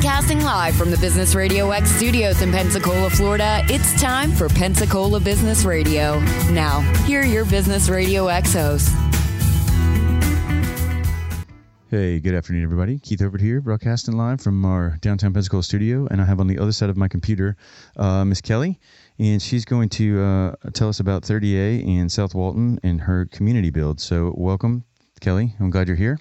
Broadcasting live from the Business Radio X studios in Pensacola, Florida, it's time for Pensacola Business Radio. Now, here are your Business Radio X hosts. Hey, good afternoon, everybody. Keith Herbert here, broadcasting live from our downtown Pensacola studio, and I have on the other side of my computer uh, Miss Kelly, and she's going to uh, tell us about 30A and South Walton and her community build. So, welcome, Kelly. I'm glad you're here.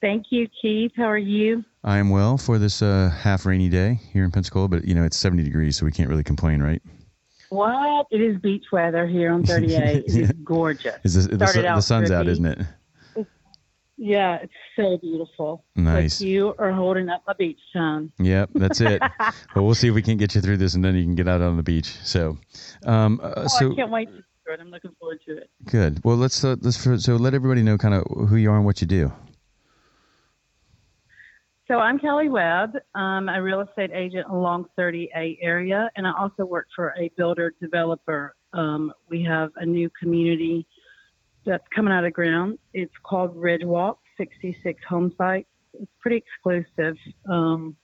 Thank you, Keith. How are you? I am well for this uh, half rainy day here in Pensacola, but you know it's 70 degrees, so we can't really complain, right? What? It is beach weather here on 30A. yeah. It is gorgeous. Is this, the, the sun's out, isn't it? Yeah, it's so beautiful. Nice. Like you are holding up a beach town. Yep, that's it. well, we'll see if we can get you through this, and then you can get out on the beach. So, um, uh, oh, so I can't wait to do it. I'm looking forward to it. Good. Well, let's uh, let's so let everybody know kind of who you are and what you do. So I'm Kelly Webb. I'm a real estate agent along 30A area, and I also work for a builder developer. Um, we have a new community that's coming out of ground. It's called Ridge Walk, 66 home sites. It's pretty exclusive, um,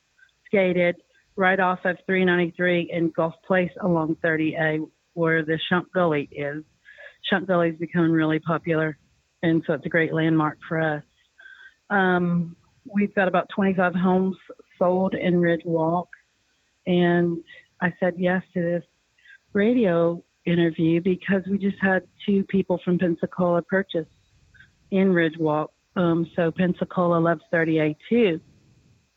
skated right off of 393 and Gulf Place along 30A, where the Shunk Gulley is. Shunk Gulley is becoming really popular, and so it's a great landmark for us. Um, we've got about 25 homes sold in Ridge Walk, and I said yes to this radio interview because we just had two people from Pensacola purchase in Ridgewalk. Um, so Pensacola loves 30A too.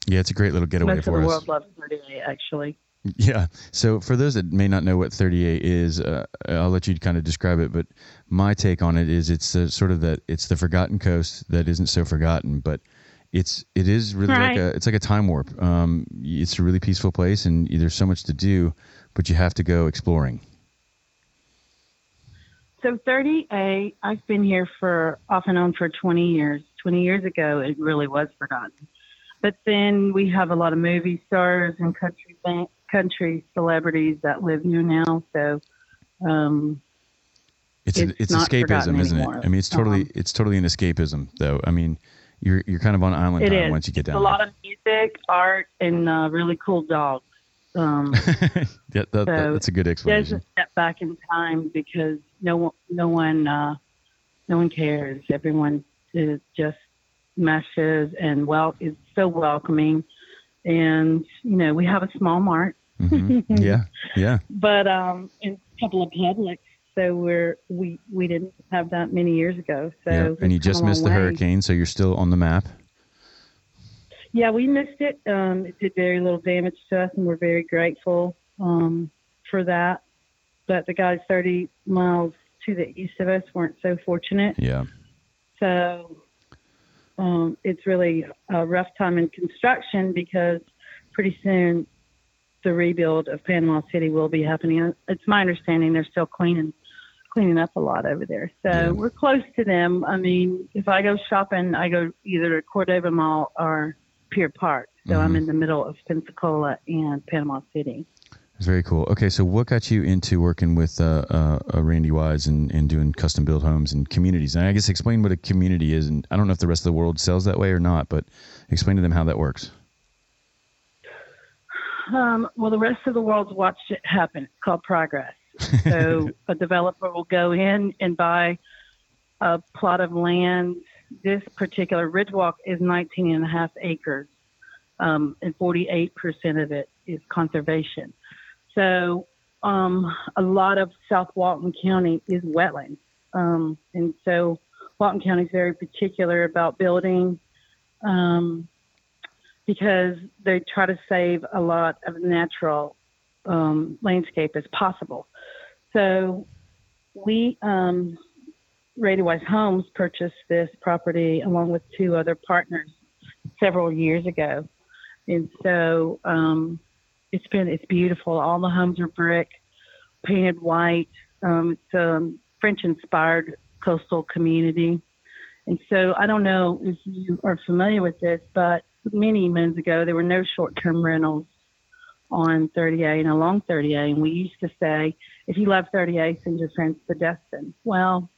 Yeah, it's a great little getaway Most for of the us. world loves 30A actually. Yeah. So for those that may not know what 30A is, uh, I'll let you kind of describe it. But my take on it is it's the, sort of that it's the forgotten coast that isn't so forgotten, but it's it is really right. like a it's like a time warp. Um, it's a really peaceful place, and there's so much to do, but you have to go exploring. So 30A, I've been here for off and on for 20 years. 20 years ago, it really was forgotten. But then we have a lot of movie stars and country country celebrities that live here now. So um, it's it's, it's escapism, isn't it? I mean, it's totally Um, it's totally an escapism, though. I mean, you're you're kind of on island it time is. once you get down. It's a lot of music, art, and uh, really cool dogs. Um, yeah, that, so that's a good there's explanation. a step back in time because no one, no one, uh, no one cares. Everyone is just meshes and well is so welcoming, and you know we have a small mart, hmm Yeah, yeah. but um, and a couple of Publix. So we're we we didn't have that many years ago. So yeah. And you just missed the way. hurricane, so you're still on the map. Yeah, we missed it. Um, it did very little damage to us, and we're very grateful um, for that. But the guys 30 miles to the east of us weren't so fortunate. Yeah. So um, it's really a rough time in construction because pretty soon the rebuild of Panama City will be happening. It's my understanding they're still cleaning cleaning up a lot over there. So Yeah. we're close to them. I mean, if I go shopping, I go either to Cordova Mall or Pier Park. So I'm Mhm. in the middle of Pensacola and Panama City. It's very cool. Okay, so what got you into working with uh, uh, uh, Randy Weiss and, and doing custom built homes and communities? And I guess explain what a community is. And I don't know if the rest of the world sells that way or not, but explain to them how that works. Um, well, the rest of the world's watched it happen. It's called progress. So a developer will go in and buy a plot of land. This particular Ridgewalk is 19 and a half acres, um, and 48% of it is conservation. So um, a lot of South Walton County is wetlands. Um, and so Walton County is very particular about building um, because they try to save a lot of natural um, landscape as possible. So we, um, Randy Weiss Homes, purchased this property along with two other partners several years ago. And so um, it's been, it's beautiful. All the homes are brick, painted white. Um, it's a French inspired coastal community. And so I don't know if you are familiar with this, but many moons ago, there were no short term rentals on 30A and along 30A. And we used to say, if you love 30A, send your friends to Destin. Well,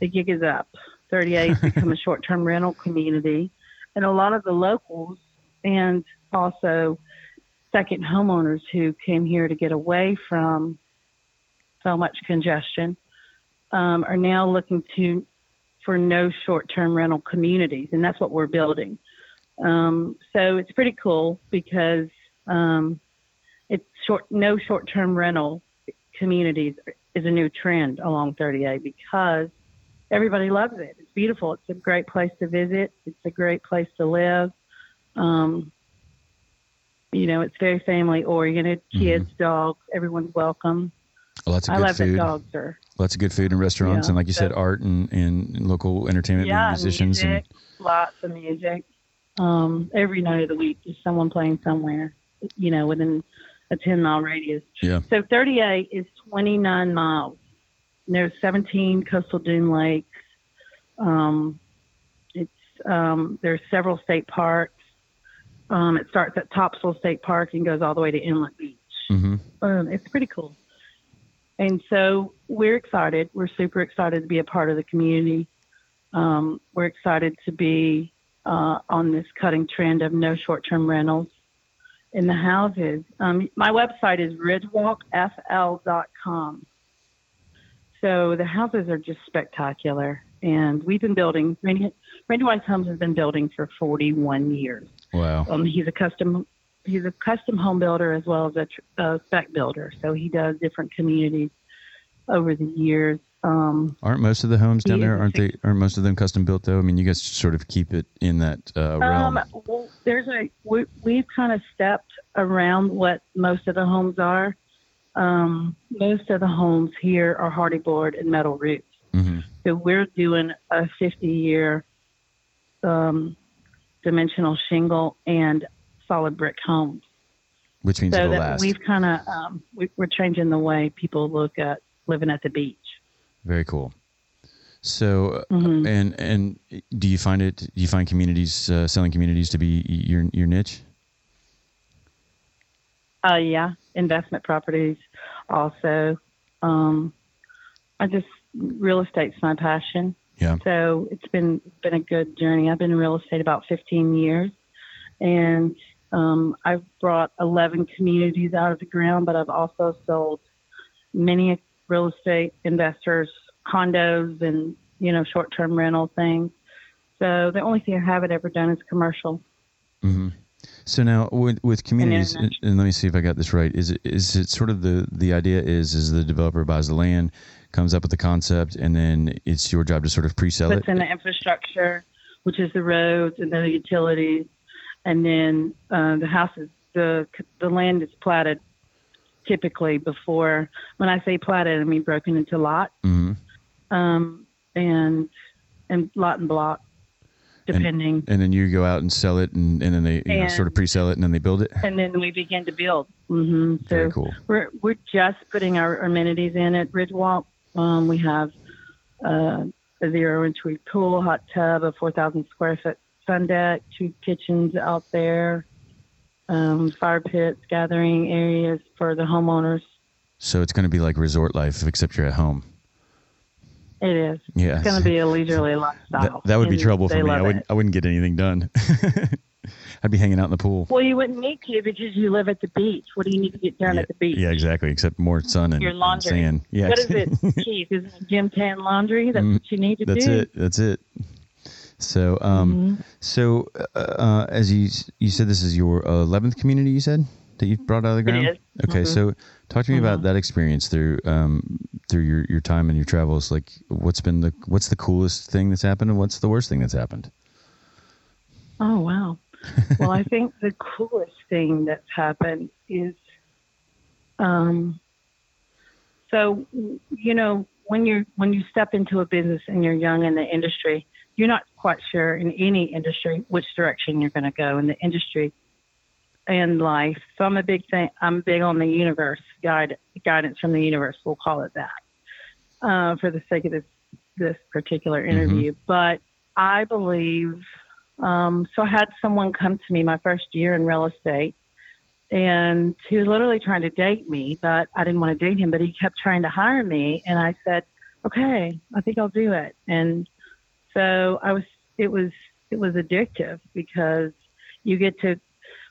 the gig is up. 30A has become a short term rental community. And a lot of the locals and also second homeowners who came here to get away from so much congestion um, are now looking to for no short-term rental communities, and that's what we're building. Um, so it's pretty cool because um, short no short-term rental communities is a new trend along 30A because everybody loves it. It's beautiful. It's a great place to visit. It's a great place to live. Um, you know, it's very family oriented. Kids, mm-hmm. dogs, everyone's welcome. Lots of good I love food. that dogs are. Lots of good food and restaurants, Yeah. and like you said, art and, and local entertainment yeah, and musicians. music, lots of music. Um, every night of the week, there's someone playing somewhere. You know, within a 10 mile radius. Yeah. So 30A is 29 miles. And There's 17 coastal dune lakes. Um, it's um, there's several state parks. Um, it starts at Topsail State Park and goes all the way to Inlet Beach. hmm Um, it's pretty cool. And so we're excited. We're super excited to be a part of the community. Um, we're excited to be uh, on this cutting trend of no short-term rentals in the houses. Um, my website is ridgewalkfl.com. So the houses are just spectacular. And we've been building, Randy, Randy Weiss Homes has been building for 41 years. Wow. Um, he's a custom he's a custom home builder as well as a uh, spec builder. So he does different communities over the years. Um, Aren't most of the homes down He there? Aren't they? Aren't most of them custom built though? I mean, you guys sort of keep it in that uh, realm. um, well, there's a we, we've kind of stepped around what most of the homes are. Um, most of the homes here are Hardie board and metal roofs. hmm So we're doing a 50 year um, dimensional shingle and solid brick homes. Which means so it'll that last. we've kind of um, we, we're changing the way people look at living at the beach. Very cool. So, uh, Mhm. and and do you find it? Do you find communities uh, selling communities to be your your niche? Uh, yeah, investment properties also. Um, I just real estate's my passion. Yeah. So it's been been a good journey. I've been in real estate about 15 years, and um, I've brought 11 communities out of the ground. But I've also sold many real estate investors condos and you know short-term rental things. So the only thing I haven't ever done is commercial. Mm-hmm. So now with with communities, and, and let me see if I got this right. Is it is it sort of the the idea is is the developer buys the land, comes up with the concept, and then it's your job to sort of pre-sell puts it. in the infrastructure, which is the roads and the utilities, and then uh, the houses. The the land is platted typically before. When I say platted, I mean broken into lots, hmm um, and and lot and block, depending. And then you go out and sell it, and, and then they you know, sort of pre-sell it, and then they build it. And, then we begin to build. hmm So Very cool. we're we're just putting our amenities in at Ridgewalk. Um, we have uh, a zero entry pool, hot tub, a 4,000 square foot sun deck, two kitchens out there, um, fire pits, gathering areas for the homeowners. So it's going to be like resort life, except you're at home. It is. Yeah. It's going to be a leisurely That, lifestyle. that would be and trouble for me. I wouldn't. it. I wouldn't get anything done. I'd be hanging out in the pool. Well, you wouldn't need to because you live at the beach. What do you need to get done yeah, at the beach? yeah, exactly. Except more sun and, Your and laundry. sand. Yeah. What is it, Keith? Is it gym tan laundry? That's Mm, what you need to That's do. That's it. That's it. So, um, Mhm. so uh, uh, as you you said, this is your eleventh community. You said that you brought out of the ground. is. Okay, Mhm. so talk to me about Mhm. that experience through um, through your, your time and your travels. Like, what's been the what's the coolest thing that's happened, and what's the worst thing that's happened? Oh wow. well, I think the coolest thing that's happened is, um, so you know when you're when you step into a business and you're young in the industry, you're not quite sure in any industry which direction you're going to go in the industry and life. So I'm a big thing. I'm big on the universe guide guidance from the universe. We'll call it that uh, for the sake of this this particular interview. But I believe um, so I had someone come to me my first year in real estate, and he was literally trying to date me, but I didn't want to date him. But he kept trying to hire me, and I said, "Okay, I think I'll do it." And so I was. It was. It was addictive because you get to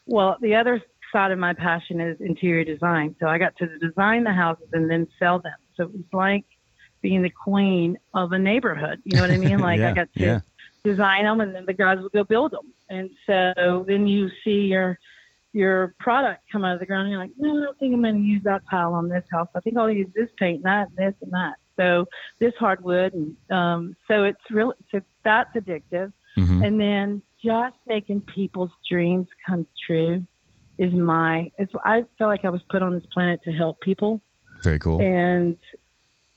well, the other side of my passion is interior design. So I got to design the houses and then sell them. So it was like being the queen of a neighborhood. You know what I mean? Like Yeah, I got to yeah. design them, and then the guys would go build them. And so then you see your your product come out of the ground, and you're like, no, I don't think I'm going to use that tile on this house. I think I'll use this paint, and that, and this, and that. So this hardwood, and um, so it's really so that's addictive. Mhm. And then just making people's dreams come true is my. It's I feel like I was put on this planet to help people. Very cool. And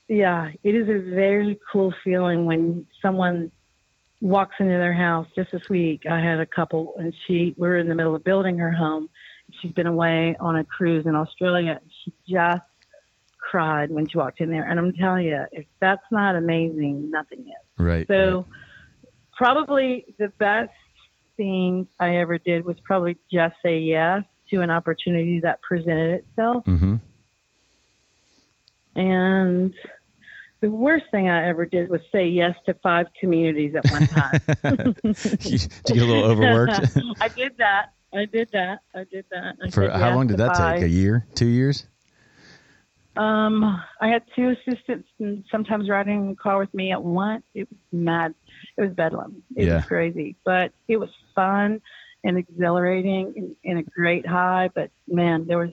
yeah, it is a very cool feeling when someone walks into their house. Just this week, I had a couple, and she we were in the middle of building her home. She's been away on a cruise in Australia. She just cried when she walked in there, and I'm telling you, if that's not amazing, nothing is. Right. So, probably the best thing I ever did was probably just say yes to an opportunity that presented itself. Mm-hmm. And the worst thing I ever did was say yes to five communities at one time. Did you get a little overworked? I did that. I did that. I did that. I For how yes long did that five. take? A year? Two years? Um, I had two assistants and sometimes riding in the car with me at once. It was mad. It was bedlam. It Yeah. was crazy, but it was fun and exhilarating and, and a great high. But man, there was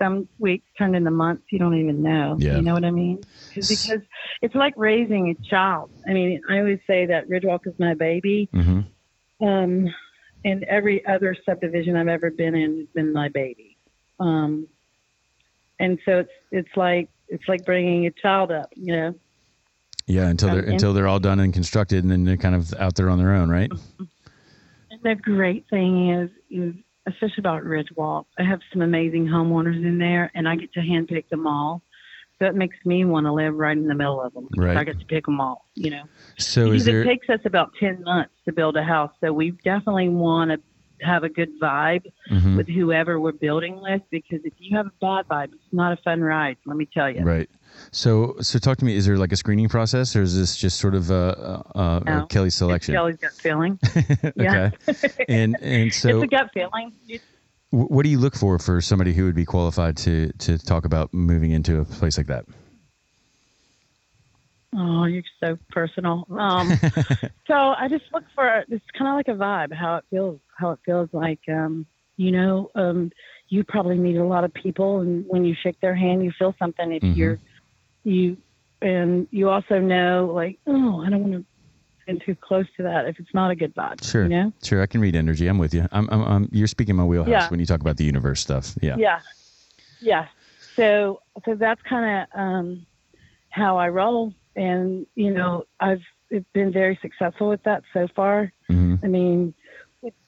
some weeks turned into months you don't even know. Yeah. You know what I mean? Because it's like raising a child. I mean, I always say that Ridgewalk is my baby. hmm Um, and every other subdivision I've ever been in has been my baby. Um, and so it's it's like it's like bringing a child up, you know. Yeah, until they're Um, until they're all done and constructed, and then they're kind of out there on their own, right? And the great thing is, is especially about Ridgewalk, I have some amazing homeowners in there, and I get to handpick them all. So it makes me want to live right in the middle of them. Right. I get to pick them all, you know. So because there? it takes us about ten months to build a house, so we definitely want to have a good vibe Mhm. with whoever we're building with because if you have a bad vibe, it's not a fun ride. Let me tell you. Right. So so talk to me. Is there like a screening process, or is this just sort of a, uh, No. Kelly's selection? Kelly's gut feeling. Yeah. okay. And and so it's a gut feeling. Wh- what do you look for for somebody who would be qualified to to talk about moving into a place like that? Oh, you're so personal. Um, so I just look for it's kind of like a vibe, how it feels, how it feels like. Um, you know, um, you probably meet a lot of people, and when you shake their hand, you feel something. If Mhm. you're you, and you also know, like, oh, I don't want to get too close to that if it's not a good vibe. Sure. You know. Sure, I can read energy. I'm with you. I'm, I'm, I'm you're speaking my wheelhouse Yeah. when you talk about the universe stuff. Yeah. Yeah. Yeah. So so that's kind of um, how I roll, and you know I've been very successful with that so far. hmm I mean,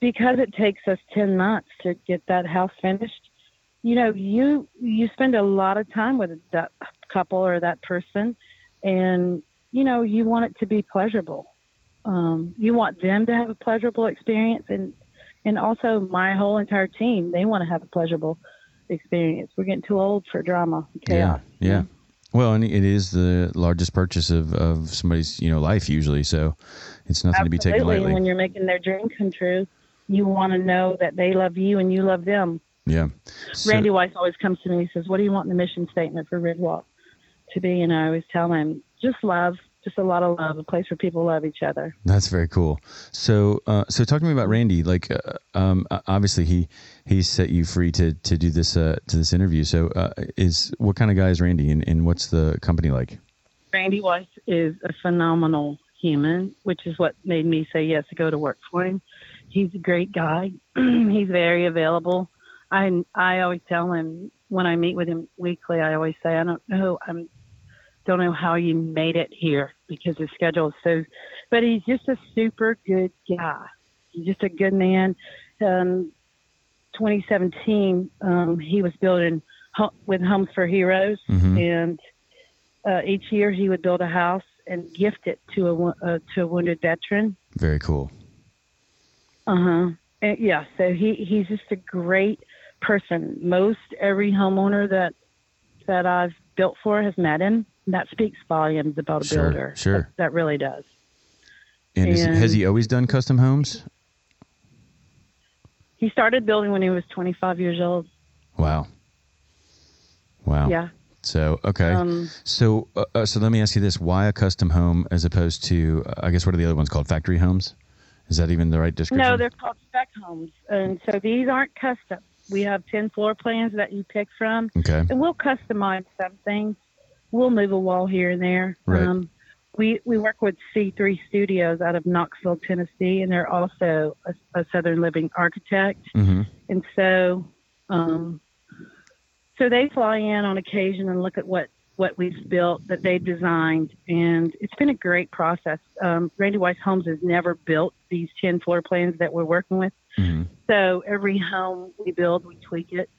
because it takes us ten months to get that house finished. You know, you you spend a lot of time with that couple or that person, and you know you want it to be pleasurable. Um, you want them to have a pleasurable experience, and and also my whole entire team they want to have a pleasurable experience. We're getting too old for drama. Yeah. Yeah. Well, and it is the largest purchase of, of somebody's you know life usually, so it's nothing to be taken lightly. when you're making their dream come true, you want to know that they love you and you love them. yeah. So- Randy Weiss always comes to me and says, What do you want the mission statement for Ridgewalk to be? And I always tell him, Just love, just a lot of love, a place where people love each other. That's very cool. So, uh, so talk to me about Randy. Like, uh, um, obviously he he set you free to to do this uh, to this interview. So, uh, is what kind of guy is Randy, and, and what's the company like? Randy Weiss is a phenomenal human, which is what made me say yes to go to work for him. He's a great guy. He's very available. I I always tell him when I meet with him weekly. I always say I don't know. I'm don't know how you made it here because his schedule is so. But he's just a super good guy. He's just a good man. Um, 2017, um, he was building ho- with Homes for Heroes, Mhm. and uh, each year he would build a house and gift it to a uh, to a wounded veteran. Very cool. Uh huh. Yeah. So he he's just a great person. Most every homeowner that that I've built for has met him. That speaks volumes about a Sure, builder. sure. That, that really does. And, is, has he always done custom homes? he started building when he was 25 years old. Wow. Wow. Yeah. So okay. Um, so uh, uh, so let me ask you this: Why a custom home as opposed to uh, I guess what are the other ones called? Factory homes? Is that even the right description? No, they're called spec homes, and so these aren't custom. We have 10 floor plans that you pick from, okay. and we'll customize some things. We'll move a wall here and there. Right. Um, we we work with C3 Studios out of Knoxville, Tennessee, and they're also a, a Southern Living architect. hmm And so, um, so they fly in on occasion and look at what what we've built that they designed, and it's been a great process. Um, Randy Weiss Homes has never built these ten floor plans that we're working with, hmm so every home we build, we tweak it,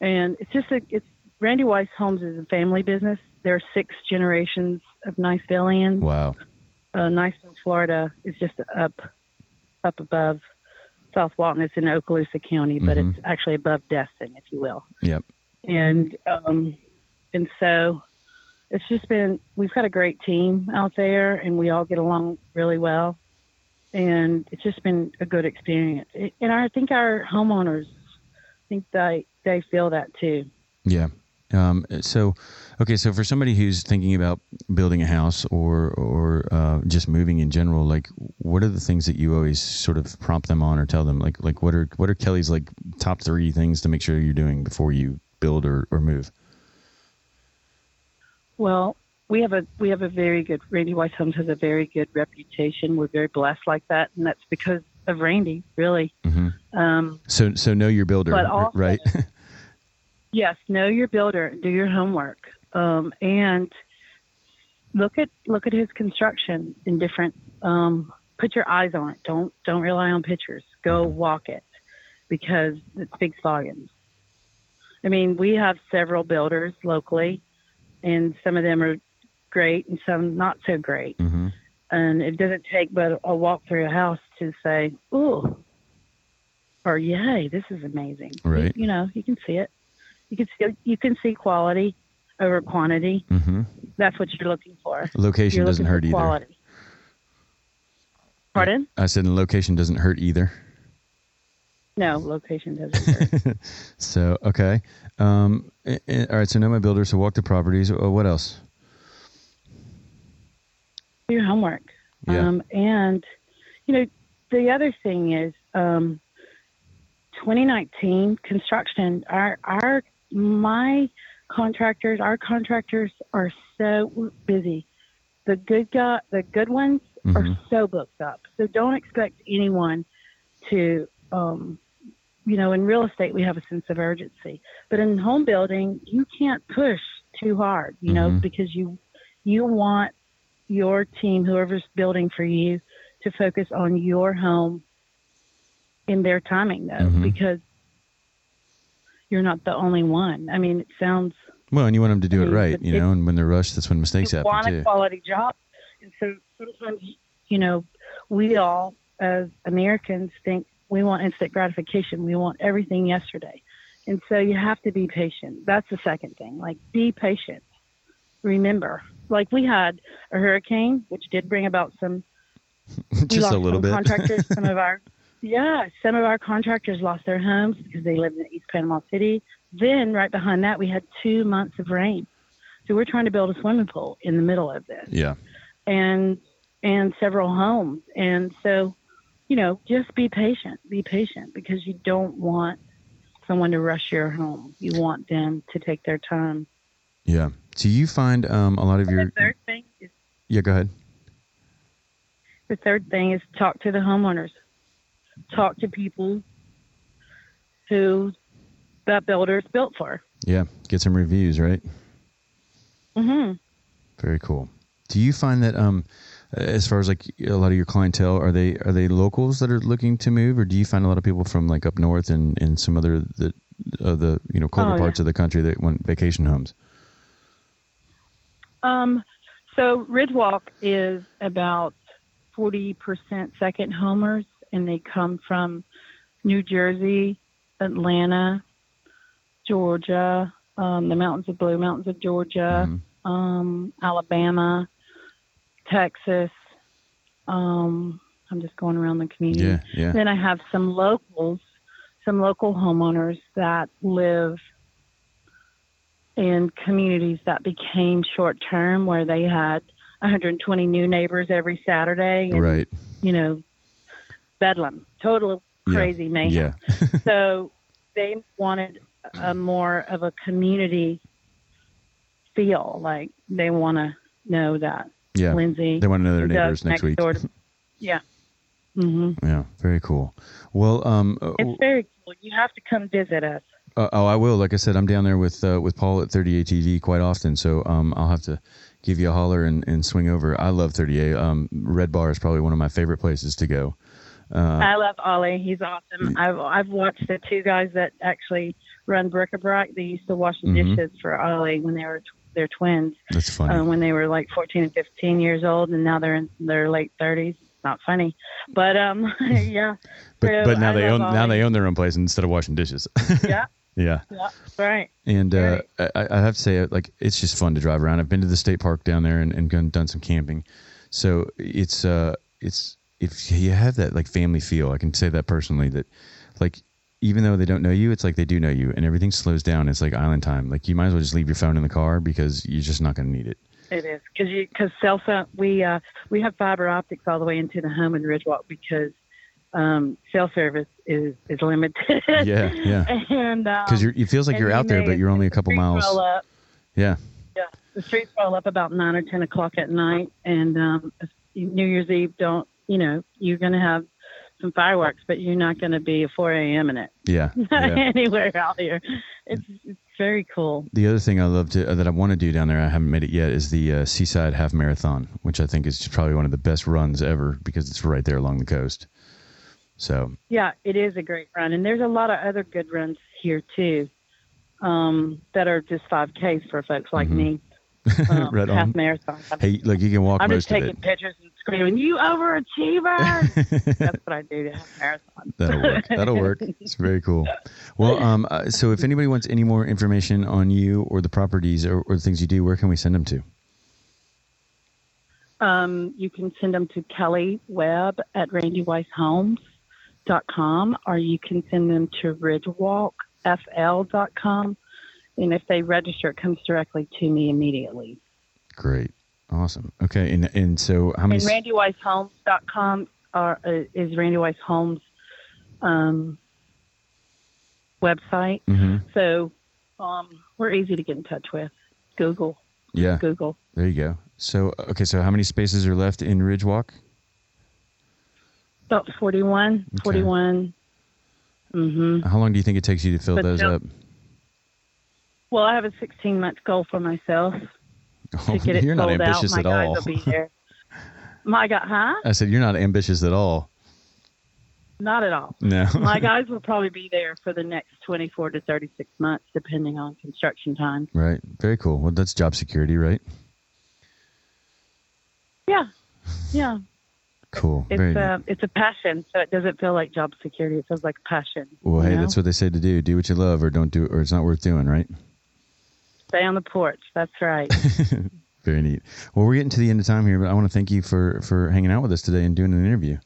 and it's just a it's Randy Weiss Homes is a family business. There are six generations of Nicevillians. Wow. Uh, Niceville, Florida is just up up above South Walton. It's in Okaloosa County, but Mhm. it's actually above Destin, if you will. Yep. And um, and so it's just been we've got a great team out there, and we all get along really well. And it's just been a good experience. And I think our homeowners think they they feel that too. Yeah. Um, so, okay, so for somebody who's thinking about building a house or or uh, just moving in general, like, what are the things that you always sort of prompt them on or tell them? Like, like what are what are Kelly's like top three things to make sure you're doing before you build or, or move? Well, we have a we have a very good Randy Weiss Homes has a very good reputation. We're very blessed like that, and that's because of Randy, really. hmm Um, So, so know your builder, But also- right? yes, know your builder, do your homework, um, and look at look at his construction in different. Um, put your eyes on it. Don't don't rely on pictures. Go walk it because it speaks volumes. I mean, we have several builders locally, and some of them are great and some not so great. hmm and it doesn't take but a walk through a house to say, "Ooh," or "Yay, this is amazing." Right. You, you know, you can see it. You can see you can see quality over quantity. hmm That's what you're looking for. Location You're doesn't hurt either. quality. Pardon? I said the location doesn't hurt either. No, location doesn't hurt. So okay, um, eh, eh, all right. So know my builder. So walk the properties. Uh, what else? Do your homework. Yeah. Um, and you know, the other thing is, um, 2019 construction. Our our my contractors, our contractors are so busy. The good guy, the good ones are Mhm. so booked up. So don't expect anyone to, um, you know, in real estate we have a sense of urgency, but in home building you can't push too hard, you know, Mhm. because you you want your team, whoever's building for you, to focus on your home in their timing though, Mhm. because you're not the only one. I mean, it sounds Well, and you want them to do I it right, you it- know. And when they're rushed, that's when mistakes happen want too. a quality job, and so sometimes you know we all as Americans think we want instant gratification. We want everything yesterday, and so you have to be patient. That's the second thing. Like be patient. Remember, like we had a hurricane, which did bring about some Just a little some bit. contractors, some of our yeah, some of our contractors lost their homes because they lived in East Panama City. Then right behind that, we had two months of rain. So we're trying to build a swimming pool in the middle of this, yeah. and and several homes. And so, you know, just be patient. Be patient because you don't want someone to rush your home. You want them to take their time. Yeah. So you find um, a lot of your the third thing is yeah. Go ahead. The third thing is talk to the homeowners. Talk to people who that builder's built for. Yeah. Get some reviews, right? hmm Very cool. Do you find that um, as far as like a lot of your clientele, are they are they locals that are looking to move, or do you find a lot of people from like up north and, and some other the uh, the you know colder Oh, yeah. parts of the country that want vacation homes? Um, so Ridgewalk is about 40% second homers, and they come from New Jersey, Atlanta, Georgia, um, the mountains of Blue Mountains of Georgia, Mhm. um, Alabama, Texas. Um, I'm just going around the community. Yeah. Yeah. Then I have some locals some local homeowners that live in communities that became short term where they had 120 new neighbors every Saturday. And, right. You know, bedlam, total crazy yeah. mayhem. Yeah. so they wanted a more of a community feel. Like they want to know that yeah. Lindsay. They want to know their neighbors does next week. to- yeah. hmm Yeah. Very cool. Well, um, uh, It's very cool. You have to come visit us. Uh, oh, I will. Like I said, I'm down there with uh, with Paul at 30A TV quite often, so um, I'll have to give you a holler and, and swing over. I love 30A. Um, Red Bar is probably one of my favorite places to go. Uh, I love Ollie. He's awesome. I've I've watched the two guys that actually run Bric-a-Brac. They used to wash the Mhm. dishes for Ollie when they were tw- they're twins. that's funny. Uh, when they were like 14 and 15 years old, and now they're in their late 30s. Not funny, but um, yeah. but so but now I they own now they own their own place instead of washing dishes. Yeah, yeah. yeah, right. And uh, Right. I, I have to say, like, it's just fun to drive around. I've been to the state park down there and, and gone, done some camping. So it's uh, it's if you have that like family feel, I can say that personally. That like even though they don't know you, it's like they do know you, and everything slows down. It's like island time. Like you might as well just leave your phone in the car because you're just not going to need it. It is because you because cell phone we uh we have fiber optics all the way into the home in Ridgewalk because um cell service is is limited. Yeah, yeah. and um, Because you're it feels like you're out there, but you're only a couple miles. Yeah, Yeah, the streets roll up about nine or ten o'clock at night, and um, New Year's Eve don't. You know, you're going to have some fireworks, but you're not going to be a 4 a.m. in it yeah, yeah. anywhere out here. It's it's very cool. The other thing I love to uh, that I want to do down there, I haven't made it yet, is the uh, Seaside Half Marathon, which I think is probably one of the best runs ever because it's right there along the coast. So Yeah, it is a great run, and there's a lot of other good runs here too, um, that are just 5Ks for folks like Mhm. me. Um, Right half on. marathon. hey, look, you can walk I'm just taking pictures and screaming, "You overachiever!" That's what I do to half marathon. That'll work. That'll work. It's very cool. Well, um, uh, so if anybody wants any more information on you or the properties or, or the things you do, where can we send them to? Um, you can send them to Kelly Webb at randyweisshomes.com or you can send them to ridgewalkfl.com. And if they register, it comes directly to me immediately. Great, awesome. Okay, and and so how many? And randyweisshomes.com are, uh, is Randy Weiss Homes um, website. Mhm. So um, we're easy to get in touch with. Google, Yeah, Google. there you go. So okay, so how many spaces are left in Ridgewalk? About 41, Okay. 41. Mm-hmm. How long do you think it takes you to fill But those up? Well, I have a 16 month goal for myself Oh, to get it you're not ambitious out. My at all. will be there. My God, huh? I said you're not ambitious at all. Not at all. No. My guys will probably be there for the next 24 to 36 months, depending on construction time. right. Very cool. Well, that's job security, right? Yeah, yeah. Cool. It's Very. a it's a passion, so it doesn't feel like job security. It feels like passion. well, hey, know? that's what they say to do. Do what you love, or don't do, or it's not worth doing, right? Stay on the porch. That's right. Very neat. Well, we're getting to the end of time here, but I want to thank you for for hanging out with us today and doing an interview.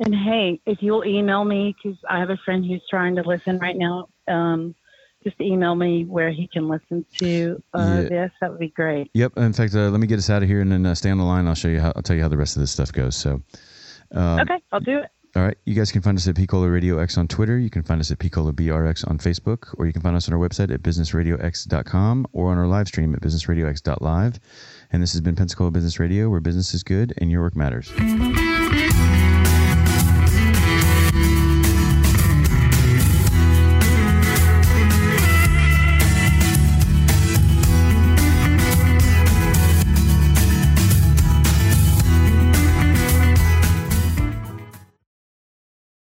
and hey, if you'll email me, because I have a friend who's trying to listen right now, um, just email me where he can listen to uh, Yeah. this. That would be great. Yep. In fact, uh, let me get us out of here and then uh, stay on the line. I'll show you how. I'll tell you how the rest of this stuff goes. So. Um, okay, I'll do it. All right. You guys can find us at Picola Radio X on Twitter. You can find us at Picola BRX on Facebook, or you can find us on our website at businessradiox.com or on our live stream at businessradiox.live. And this has been Pensacola Business Radio, where business is good and your work matters.